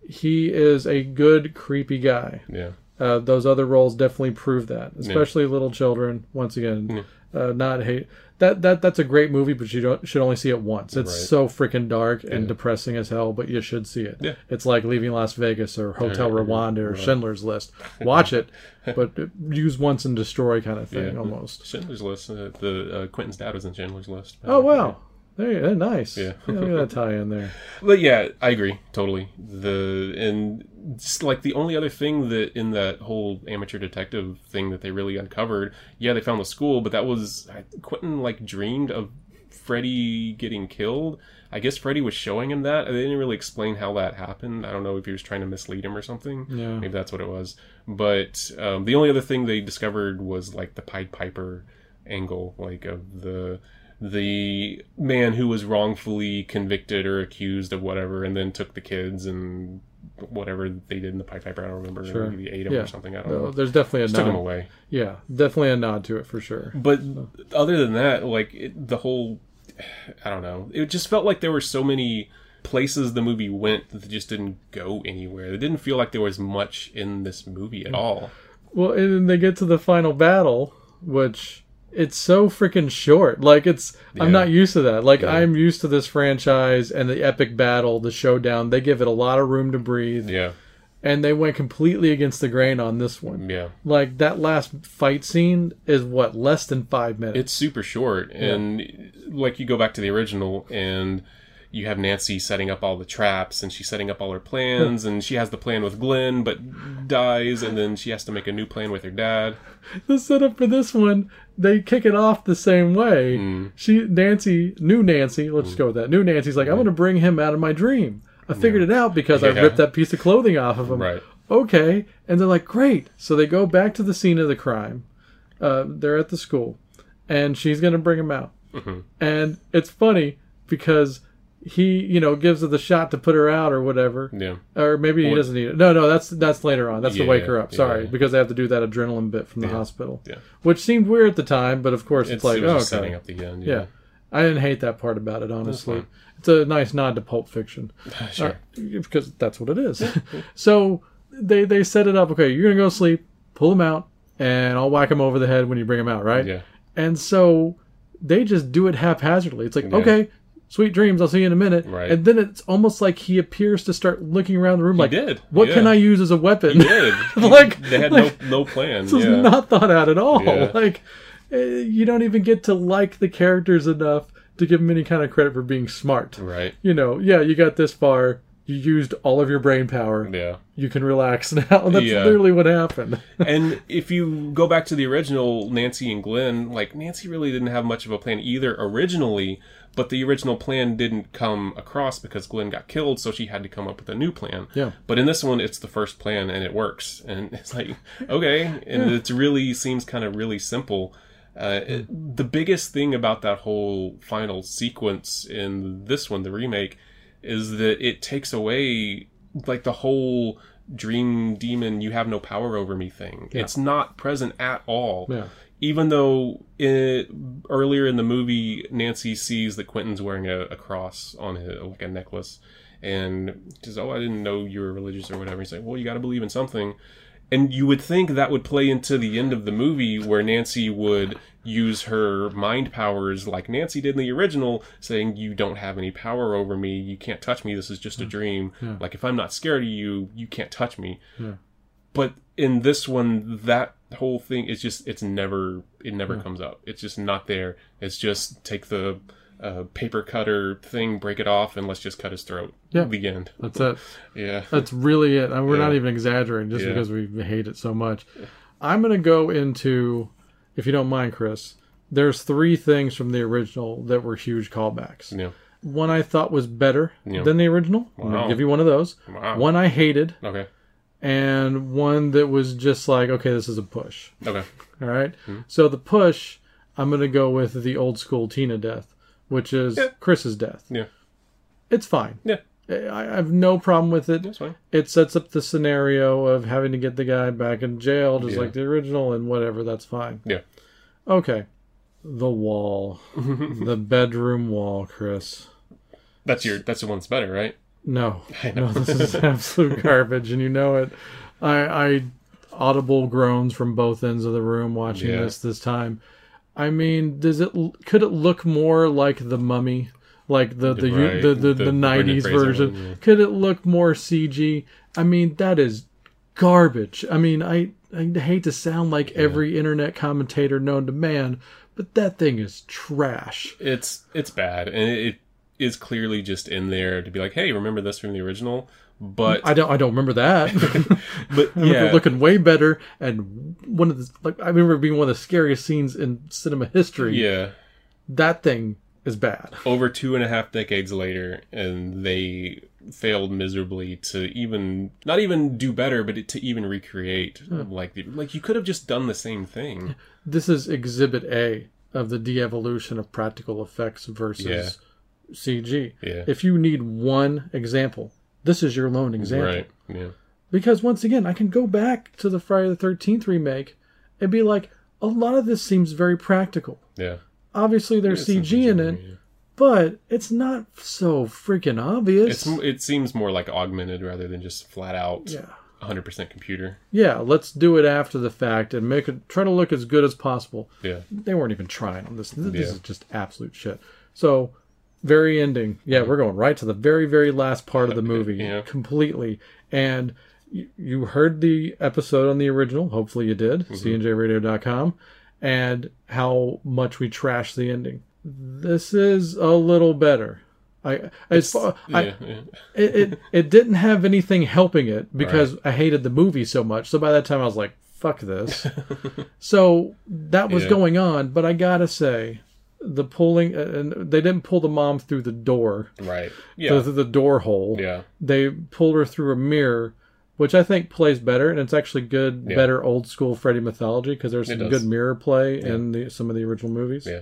he is a good creepy guy. Yeah, Uh, those other roles definitely prove that, especially Little Children. Once again, uh, not hate that that that's a great movie, but you don't should only see it once. It's Right. so freaking dark and depressing as hell, but you should see it. Yeah. It's like Leaving Las Vegas or Hotel Right. Rwanda or Schindler's List. Watch it, but use once and destroy kind of thing Yeah. almost. Schindler's List. Uh, the uh, Quentin's dad was in Schindler's List. Oh wow, there nice. Yeah. look at that tie in there. But yeah, I agree totally. The and just like the only other thing that in that whole amateur detective thing that they really uncovered, yeah, they found the school, but that was Quentin like dreamed of Freddy getting killed. I guess Freddy was showing him that. They didn't really explain how that happened. I don't know if he was trying to mislead him or something. Yeah. Maybe that's what it was. But um, the only other thing they discovered was like the Pied Piper angle, like of the the man who was wrongfully convicted or accused of whatever, and then took the kids and whatever they did in the Pied Piper. I don't remember. Sure. Maybe they ate him Yeah. or something. I don't Uh, know. There's definitely a Just took him nod. away. Yeah, definitely a nod to it for sure. But other than that, like it, the whole, I don't know. It just felt like there were so many places the movie went that just didn't go anywhere. It didn't feel like there was much in this movie at all. Well, and then they get to the final battle, which it's so freaking short. Like it's I'm not used to that. Like Yeah. I'm used to this franchise and the epic battle, the showdown. They give it a lot of room to breathe, Yeah, and they went completely against the grain on this one. yeah. Like that last fight scene is what less than five minutes. It's super short, and like you go back to the original, and you have Nancy setting up all the traps, and she's setting up all her plans, and she has the plan with Glenn, but dies, and then she has to make a new plan with her dad. the setup for this one, they kick it off the same way. Mm. She Nancy, new Nancy, let's just go with that. New Nancy's like, I'm gonna bring him out of my dream. I figured it out because I ripped that piece of clothing off of him. Right. Okay. And they're like, Great. So they go back to the scene of the crime. Uh, they're at the school. And she's gonna bring him out. Mm-hmm. And it's funny because he, you know, gives her the shot to put her out or whatever. Yeah, Or maybe he What- doesn't need it. No, no, that's that's later on. That's to wake her up. Sorry, yeah. because they have to do that adrenaline bit from the hospital, yeah. which seemed weird at the time, but of course it's, It's, like, it oh, okay. setting up the end. yeah. Yeah, I didn't hate that part about it, honestly. It's a nice nod to Pulp Fiction sure. Uh, because that's what it is. so they they set it up. Okay, you're gonna go sleep, pull him out, and I'll whack him over the head when you bring him out, right? Yeah, And so they just do it haphazardly. It's like, Yeah. okay, sweet dreams, I'll see you in a minute. Right. And then it's almost like he appears to start looking around the room like, did, what yeah. can I use as a weapon? he did. like they had like, no no plan. This yeah, not thought out at all. Yeah. Like eh, you don't even get to like the characters enough to give them any kind of credit for being smart. right. You know, yeah, you got this far. You used all of your brain power. Yeah. You can relax now. That's Yeah. literally what happened. and if you go back to the original Nancy and Glenn, like Nancy really didn't have much of a plan either originally, but the original plan didn't come across because Glenn got killed, so she had to come up with a new plan. Yeah. But in this one, it's the first plan and it works, and it's like okay, and it really seems kind of really simple. Uh, it- the biggest thing about that whole final sequence in this one, the remake, is that it takes away like the whole dream demon you have no power over me thing. It's not present at all. Yeah. Even though it, earlier in the movie, Nancy sees that Quentin's wearing a, a cross on his, like a necklace, and says, "Oh, I didn't know you were religious or whatever." He's like, "Well, you got to believe in something." And you would think that would play into the end of the movie where Nancy would use her mind powers like Nancy did in the original, saying, You don't have any power over me. You can't touch me. This is just a hmm. dream. Like, if I'm not scared of you, you can't touch me. But in this one, that whole thing is just, it's never, it never comes up. It's just not there. It's just take the uh, paper cutter thing, break it off, and let's just cut his throat. Yeah. The end. That's it. Yeah. That's really it. And we're not even exaggerating just Yeah. because we hate it so much. I'm going to go into, if you don't mind, Chris, there's three things from the original that were huge callbacks. Yeah. One I thought was better Yeah. than the original. I'm gonna give you one of those. Wow. One I hated, Okay. And one that was just like, okay, this is a push. Okay. All right. Hmm. So the push, I'm going to go with the old school Tina death, which is Yeah. Chris's death. Yeah. It's fine. Yeah. I I have no problem with it. That's fine. It sets up the scenario of having to get the guy back in jail, just Yeah. like the original, and whatever. That's fine. Yeah. Okay. The wall, the bedroom wall, Chris. That's your. That's the one that's better, right? No, no, this is absolute garbage, and you know it. I, I audible groans from both ends of the room watching Yeah. this this time. I mean, does it could it look more like the Mummy, like the the Right, the, the, the- the, the 90s version? one, yeah. Could it look more CG? I mean, that is garbage. I mean, I I hate to sound like every internet commentator known to man, but that thing is trash. It's it's bad, and it, it is clearly just in there to be like, hey, remember this from the original? But I don't I don't remember that. but yeah, looking way better, and one of the like I remember being one of the scariest scenes in cinema history. yeah. That thing is bad. Over two and a half decades later, and they failed miserably to even not even do better, but to even recreate hmm. like the, like you could have just done the same thing. This is Exhibit A of the de-evolution of practical effects versus CG. Yeah. If you need one example, this is your lone example. Right? Yeah. Because once again, I can go back to the Friday the Thirteenth remake and be like, a lot of this seems very practical. Yeah. Obviously, there's It's CG in it, but it's not so freaking obvious. It's it seems more like augmented rather than just flat out yeah. 100% computer. Yeah, let's do it after the fact and make it try to look as good as possible. Yeah. They weren't even trying on this. This Yeah. is just absolute shit. So, very ending. Yeah, we're going right to the very, very last part of the movie Yeah. completely. And you, you heard the episode on the original. Hopefully, you did. Mm-hmm. CNJRadio.com. And how much we trashed the ending. This is a little better. I, as far, I, Yeah, yeah. it, it it didn't have anything helping it because I hated the movie so much. So by that time I was like, "Fuck this." so that was Yeah. going on, but I gotta say, the pulling uh, and they didn't pull the mom through the door, Right. through Yeah. the door hole. Yeah. They pulled her through a mirror, which I think plays better, and it's actually good, Yeah. better old school Freddy mythology because there's some good mirror play in the, some of the original movies. Yeah.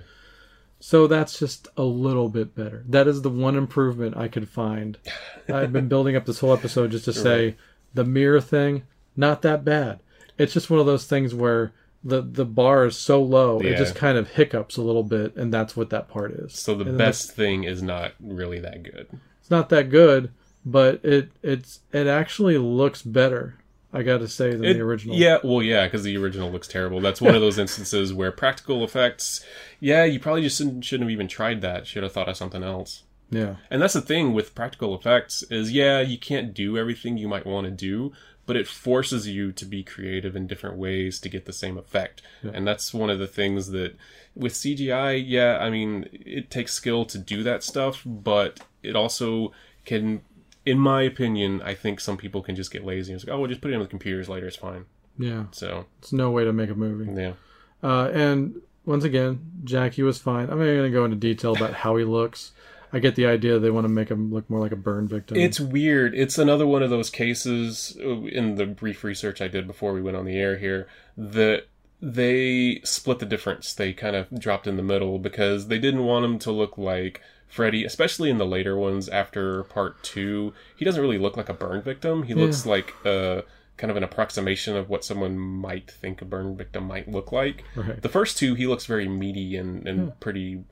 So that's just a little bit better. That is the one improvement I could find. I've been building up this whole episode just to say the mirror thing, not that bad. It's just one of those things where the the bar is so low, it just kind of hiccups a little bit, and that's what that part is. So the best thing is not really that good. It's not that good, but it it's it actually looks better. I got to say than It- the original. Yeah, well, yeah, because the original looks terrible. That's one of those instances where practical effects, yeah, you probably just shouldn't, shouldn't have even tried that. Should have thought of something else. yeah, And that's the thing with practical effects is, yeah, you can't do everything you might want to do, but it forces you to be creative in different ways to get the same effect. And that's one of the things that with CGI, yeah, I mean, it takes skill to do that stuff, but it also can, in my opinion, I think some people can just get lazy and it's like, oh, we'll just put it in the computers later, it's fine. yeah. So, It's no way to make a movie. yeah. Uh, and once again, Jackie was fine. I'm not going to go into detail about how he looks. I get the idea they want to make him look more like a burn victim. It's weird. It's another one of those cases uh, in the brief research I did before we went on the air here that they split the difference. They kind of dropped in the middle because they didn't want him to look like Freddy, especially in the later ones after part two. He doesn't really look like a burn victim. He looks like a kind of an approximation of what someone might think a burn victim might look like. Right. The first two, he looks very meaty and, and pretty,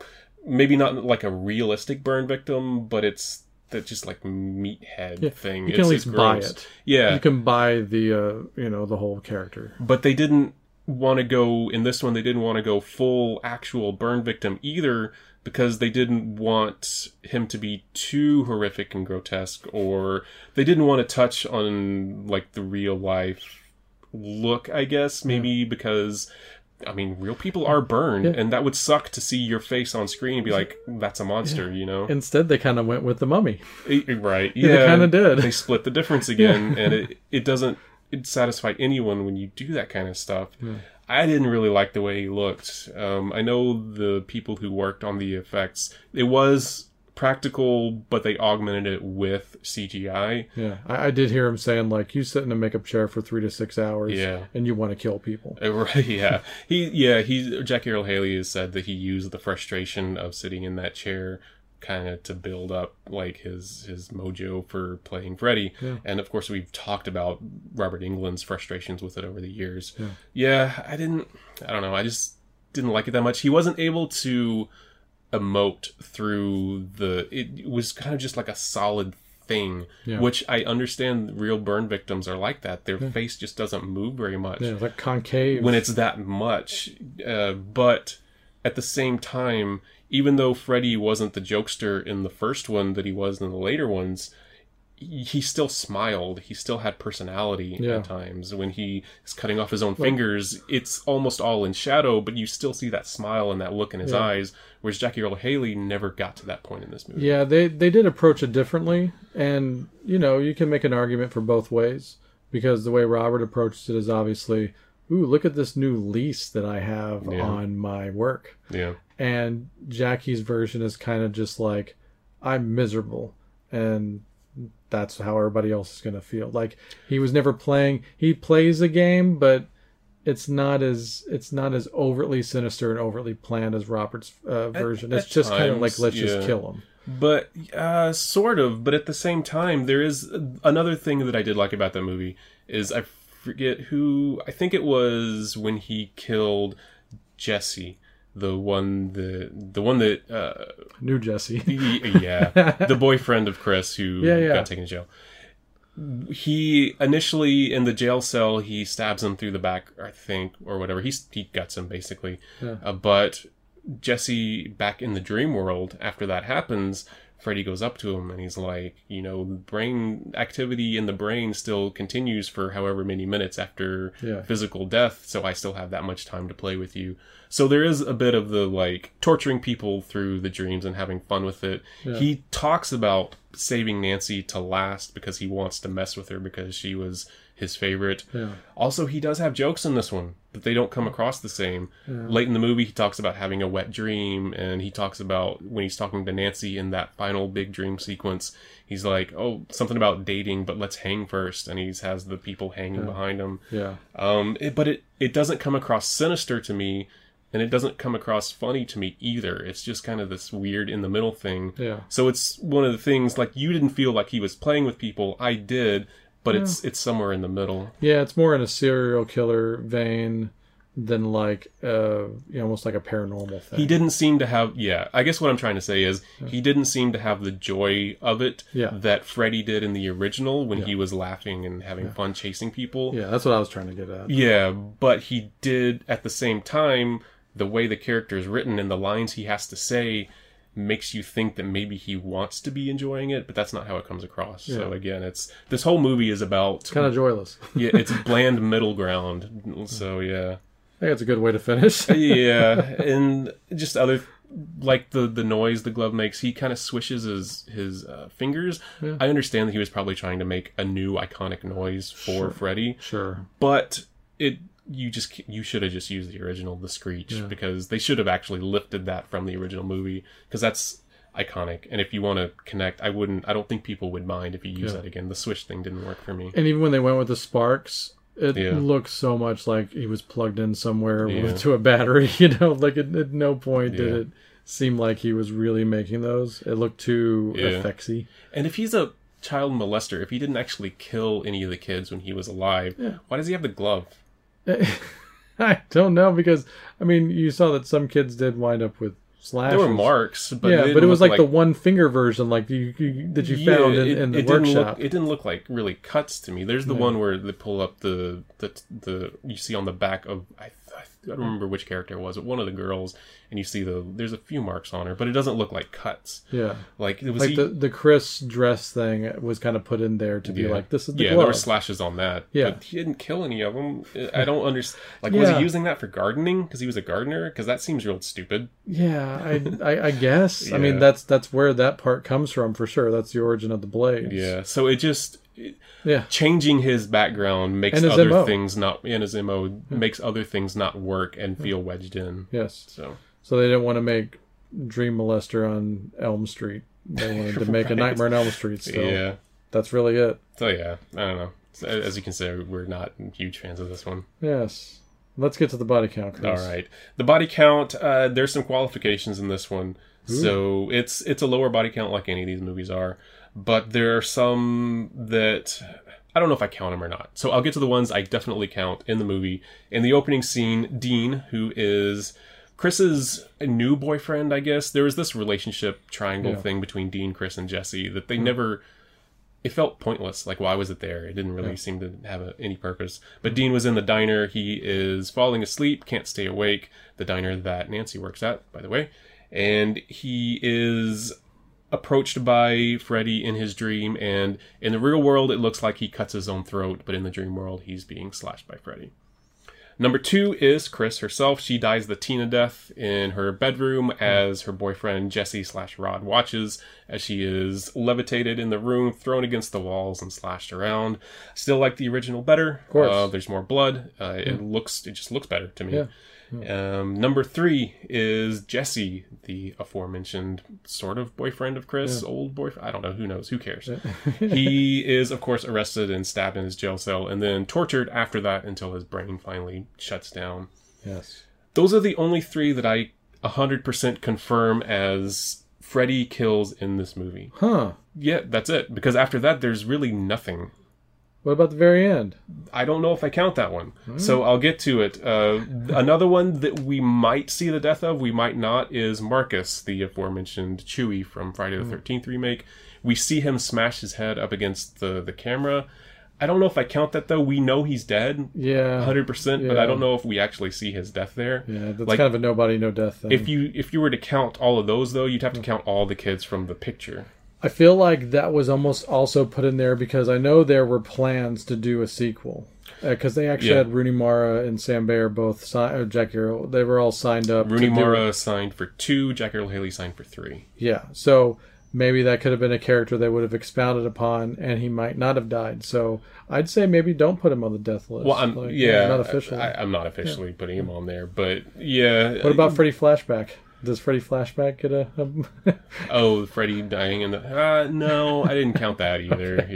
maybe not like a realistic burn victim, but it's that just like meathead thing. You can It's- at least buy it. Yeah, You can buy the uh, you know the whole character. but they didn't want to go in this one they didn't want to go full actual burn victim either because they didn't want him to be too horrific and grotesque or they didn't want to touch on like the real life look i guess maybe because I mean, real people are burned, and that would suck to see your face on screen and be like, "That's a monster," you know? Instead, they kind of went with the mummy. Right? they Yeah, kinda did. They split the difference again, and it it doesn't it satisfy anyone when you do that kind of stuff. I didn't really like the way he looked. Um, I know the people who worked on the effects. It was practical, but they augmented it with CGI. Yeah, I, I did hear him saying like, you sit in a makeup chair for three to six hours, Yeah. and you want to kill people. Right? Yeah. He. Yeah. He. Jackie Earle Haley has said that he used the frustration of sitting in that chair kind of to build up like his his mojo for playing Freddy. And of course, we've talked about Robert Englund's frustrations with it over the years. Yeah. I didn't. I don't know. I just didn't like it that much. He wasn't able to emote through the. It was kind of just like a solid thing, Yeah. which I understand real burn victims are like that. Their face just doesn't move very much Yeah, like concave. when it's that much. Uh, but at the same time, even though Freddy wasn't the jokester in the first one that he was in the later ones, he still smiled. He still had personality Yeah. at times. When he is cutting off his own fingers, it's almost all in shadow, but you still see that smile and that look in his Yeah. eyes. Whereas Jackie Earle Haley never got to that point in this movie. Yeah, they they did approach it differently, and you know you can make an argument for both ways because the way Robert approached it is obviously, ooh, look at this new lease that I have Yeah. on my work, Yeah. and Jackie's version is kind of just like, I'm miserable, and that's how everybody else is gonna feel. Like he was never playing. He plays a game, but it's not as it's not as overtly sinister and overtly planned as Robert's uh, version. it's at just kind of like let's yeah. just kill him. But uh, sort of. But at the same time, there is another thing that I did like about that movie is I forget who. I think it was when he killed Jesse, the one the the one that uh, New Jesse. yeah, the boyfriend of Chris who Yeah, yeah. got taken to jail. He initially in the jail cell he stabs him through the back, I think, or whatever. He he guts him basically. Yeah. Uh, but Jesse back in the dream world after that happens, Freddy goes up to him and he's like, you know, brain activity in the brain still continues for however many minutes after Yeah. physical death, so I still have that much time to play with you. So there is a bit of the like torturing people through the dreams and having fun with it. He talks about saving Nancy to last because he wants to mess with her because she was his favorite. Yeah. Also, he does have jokes in this one, but they don't come across the same. Late in the movie, he talks about having a wet dream, and he talks about when he's talking to Nancy in that final big dream sequence. He's like, "Oh, something about dating, but let's hang first. and he has the people hanging behind him. Yeah. Um, it, but it it doesn't come across sinister to me, and it doesn't come across funny to me either. It's just kind of this weird in the middle thing. Yeah. So it's one of the things like you didn't feel like he was playing with people. I did, but it's it's somewhere in the middle. Yeah, it's more in a serial killer vein than like uh you know, almost like a paranormal thing. He didn't seem to have. Yeah, I guess what I'm trying to say is he didn't seem to have the joy of it Yeah. that Freddy did in the original when he was laughing and having fun chasing people. Yeah, that's what I was trying to get at. Yeah, but he did at the same time, the way the character is written and the lines he has to say makes you think that maybe he wants to be enjoying it, but that's not how it comes across. So again, it's this whole movie is about Kind of joyless. yeah, it's bland middle ground. So yeah. I think that's a good way to finish. Yeah, and just other like the the noise the glove makes. He kind of swishes his his uh, fingers. Yeah. I understand that he was probably trying to make a new iconic noise for Sure. Freddy sure. but it you just you should have just used the original the screech because they should have actually lifted that from the original movie because that's iconic and if you want to connect i wouldn't i don't think people would mind if you use Yeah. that again the switch thing didn't work for me And even when they went with the sparks, It Yeah. looks so much like he was plugged in somewhere Yeah. to a battery. You know, like at, at no point did it seem like he was really making those. It looked too Yeah. effectsy. And if he's a child molester, if he didn't actually kill any of the kids when he was alive, Yeah. why does he have the glove? I don't know because I mean you saw that some kids did wind up with slashes. There were marks, but yeah, it but it was look like, the one finger version, like you, you that you Yeah, found in, it- in the it didn't workshop. Look, it didn't look like really cuts to me. There's the one where they pull up the the the you see on the back of I, I don't remember which character it was, but one of the girls, and you see the there's a few marks on her, but it doesn't look like cuts. yeah, Like it was like he, the the Chris dress thing was kind of put in there to be yeah. like this is the yeah, glove. there were slashes on that. Yeah. but he didn't kill any of them. I don't understand. Like, was he using that for gardening because he was a gardener? Because that seems real stupid. Yeah, I, I, I guess. I mean, that's that's where that part comes from for sure. That's the origin of the blades. Yeah, so it just yeah, changing his background makes his other MO. things not and his mo makes other things not work and feel wedged in. yes. So So they didn't want to make Dream Molester on Elm Street. They wanted to make a Nightmare on Elm Street. So yeah, that's really it. so yeah, I don't know. As you can see, we're not huge fans of this one. Yes. Let's get to the body count. Chris. All right, the body count. Uh, there's some qualifications in this one, so it's it's a lower body count like any of these movies are, but there are some that I don't know if I count them or not. So I'll get to the ones I definitely count in the movie. In the opening scene, Dean, who is Chris's new boyfriend, I guess. There was this relationship triangle Yeah. thing between Dean, Chris, and Jesse that they hmm. never. It felt pointless. Like, why was it there? It didn't really seem to have a, any purpose. But Dean was in the diner. He is falling asleep, can't stay awake. The diner that Nancy works at, by the way. And he is approached by Freddy in his dream. And in the real world, it looks like he cuts his own throat. But in the dream world, he's being slashed by Freddy. Number two is Chris herself. She dies the Tina death in her bedroom as her boyfriend Jesse slash Rod watches as she is levitated in the room, thrown against the walls, and slashed around. Still like the original better. Of course. uh, there's more blood. Uh, It looks, it just looks better to me. Yeah. Um, number three is Jesse, the aforementioned sort of boyfriend of Chris, old boyfriend. I don't know. Who knows? Who cares? he is, of course, arrested and stabbed in his jail cell, and then tortured after that until his brain finally shuts down. Yes. Those are the only three that I 100% confirm as Freddy kills in this movie. Huh. Yeah, that's it. Because after that, there's really nothing. What about the very end? I don't know if I count that one. So I'll get to it. Uh, another one that we might see the death of, we might not, is Marcus, the aforementioned Chewie from Friday the 13th remake. We see him smash his head up against the, the camera. I don't know if I count that though. We know he's dead, Yeah. 100%, but I don't know if we actually see his death there. Yeah, that's Like- kind of a nobody, no death thing. If you if you were to count all of those though, you'd have to count all the kids from the picture. I feel like that was almost also put in there because I know there were plans to do a sequel. Uh, because they actually Yeah. had Rooney Mara and Sam Bayer both signed, or uh, Jack Earl, they were all signed up. Rooney to do. Mara signed for two, Jack Earl Haley signed for three. Yeah, so maybe that could have been a character they would have expounded upon, and he might not have died. So I'd say maybe don't put him on the death list. Well, I'm Like, yeah, not officially. I, I'm not officially putting him on there, but yeah. what about Freddy Flashback? Does Freddy Flashback get a? a Oh, Freddy dying in the. Uh, no, I didn't count that either.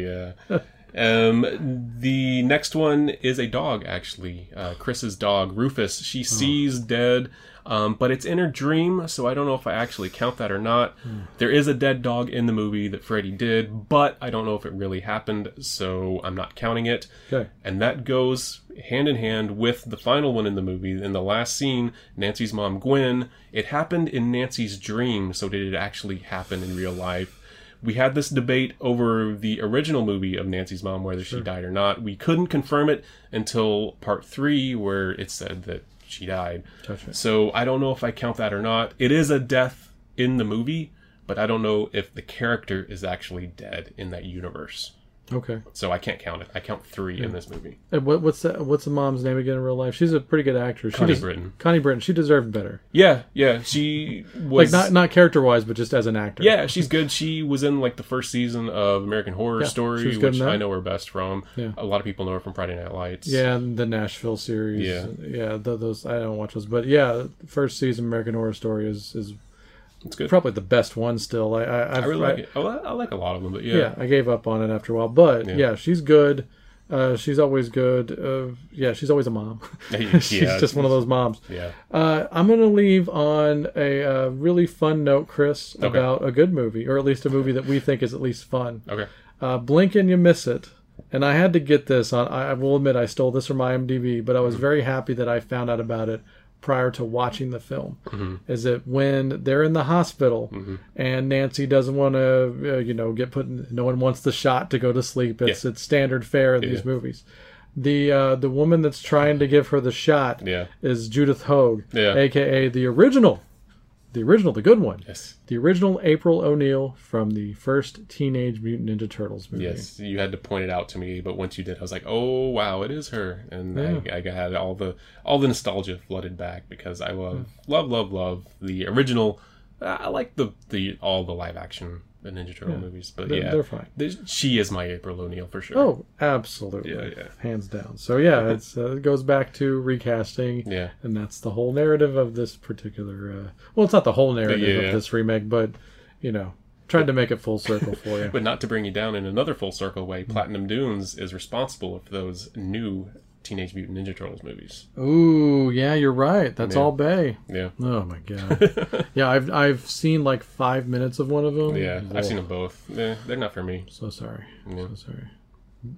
Yeah. Um, the next one is a dog, actually. Uh, Chris's dog, Rufus. She sees dead, um, but it's in her dream, so I don't know if I actually count that or not. There is a dead dog in the movie that Freddy did, but I don't know if it really happened, so I'm not counting it. okay. And that goes hand in hand with the final one in the movie. In the last scene, Nancy's mom, Gwen, it happened in Nancy's dream, so did it actually happen in real life? We had this debate over the original movie of Nancy's mom, whether she died or not. We couldn't confirm it until part three, where it said that she died. Gotcha. So I don't know if I count that or not. It is a death in the movie, but I don't know if the character is actually dead in that universe. Okay. So I can't count it. I count three in this movie. And what, what's the what's the mom's name again in real life? She's a pretty good actress. She Connie des- Britton. Connie Britton. She deserved better. Yeah, yeah. She was Like not not character wise, but just as an actor. Yeah, she's good. She was in like the first season of American Horror Yeah, Story, she was good which. I know her best from. Yeah. A lot of people know her from Friday Night Lights. Yeah, and the Nashville series. Yeah. yeah. th- those I don't watch those, but yeah, first season American Horror Story is is it's good. probably the best one still. I I, I really like it. I, I like a lot of them, but yeah. Yeah. I gave up on it after a while, but Yeah. yeah, she's good. Uh, she's always good. Uh, yeah, she's always a mom. she's Yeah. just one of those moms. Yeah. Uh, I'm going to leave on a uh, really fun note, Chris, Okay. about a good movie, or at least a movie that we think is at least fun. Okay. Uh, Blink and You Miss It. And I had to get this on. I I will admit I stole this from IMDb, but I was very happy that I found out about it prior to watching the film. Is that when they're in the hospital and Nancy doesn't want to, uh, you know, get put. In, no one wants the shot to go to sleep. It's Yeah. it's standard fare in these movies. The uh, the woman that's trying to give her the shot Yeah. is Judith Hoag, Yeah. aka the original, the original, the good one, Yes. the original April O'Neil from the first Teenage Mutant Ninja Turtles movie. Yes, you had to point it out to me, but once you did, I was like, "Oh wow, it is her!" And I, I had all the all the nostalgia flooded back because I love love love love the original. I like the the all the live action Ninja Turtle movies, but They're- yeah, they're fine. She is my April O'Neil for sure. Oh, absolutely. Yeah, yeah. Hands down. So yeah, it's uh, it goes back to recasting. Yeah. And that's the whole narrative of this particular. Uh, well, it's not the whole narrative Yeah. of this remake, but you know, tried to make it full circle for you. But not to bring you down in another full circle way, Platinum Dunes is responsible for those new Teenage Mutant Ninja Turtles movies. Ooh, yeah, you're right. That's Yeah. all Bay. Yeah, Oh my god. yeah, I've I've seen like five minutes of one of them. yeah, Whoa. I've seen them both. Eh, they're not for me. So sorry. Yeah. So sorry.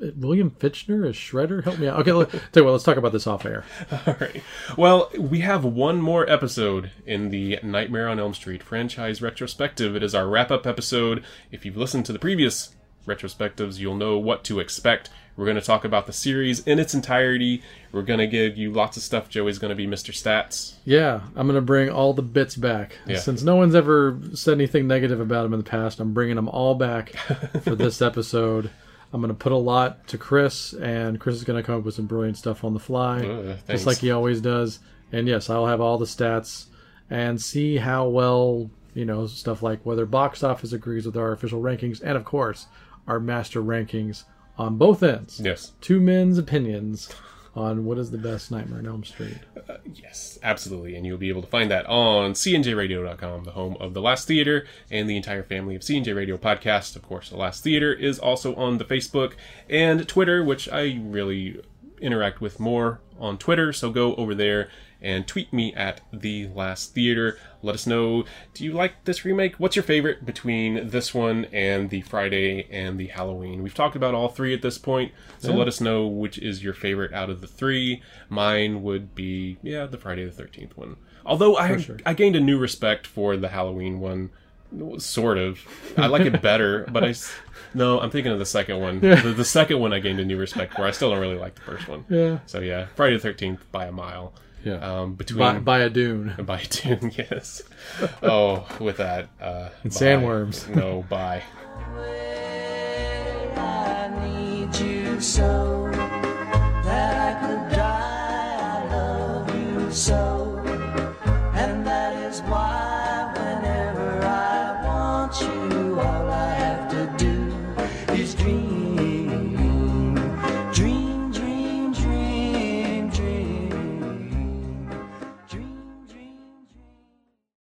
Uh, William Fichtner as Shredder? Help me out. Okay, let, tell you what, let's talk about this off air. All right. Well, we have one more episode in the Nightmare on Elm Street franchise retrospective. It is our wrap up episode. If you've listened to the previous retrospectives, you'll know what to expect. We're going to talk about the series in its entirety. We're going to give you lots of stuff. Joey's going to be Mr. Stats. Yeah, I'm gonna bring all the bits back. Yeah. Since no one's ever said anything negative about him in the past, I'm bringing them all back for this episode. I'm gonna put a lot to Chris, and Chris is gonna come up with some brilliant stuff on the fly, Uh, just like he always does. And yes, I'll have all the stats and see how well you know stuff like whether box office agrees with our official rankings, and of course our master rankings on both ends. Yes. Two men's opinions on what is the best Nightmare on Elm Street. Uh, yes, absolutely. And you'll be able to find that on cnjradio.com, the home of The Last Theater and the entire family of CNJ Radio podcasts. Of course, The Last Theater is also on the Facebook and Twitter, which I really interact with more on Twitter. So go over there and tweet me at The Last Theater. Let us know do you like this remake? What's your favorite between this one and the Friday and the Halloween? We've talked about all three at this point, so let us know which is your favorite out of the three. Mine would be, yeah, the Friday the 13th one. Although I, sure. I gained a new respect for the Halloween one. Sort of. I like it better, but i No, I'm thinking of the second one. The, the second one I gained a new respect for. I still don't really like the first one. Yeah. So yeah, Friday the Thirteenth by a mile. Yeah. Um, between By, by a dune. by a dune, yes. Oh, with that. Uh, bye. sandworms. No, bye.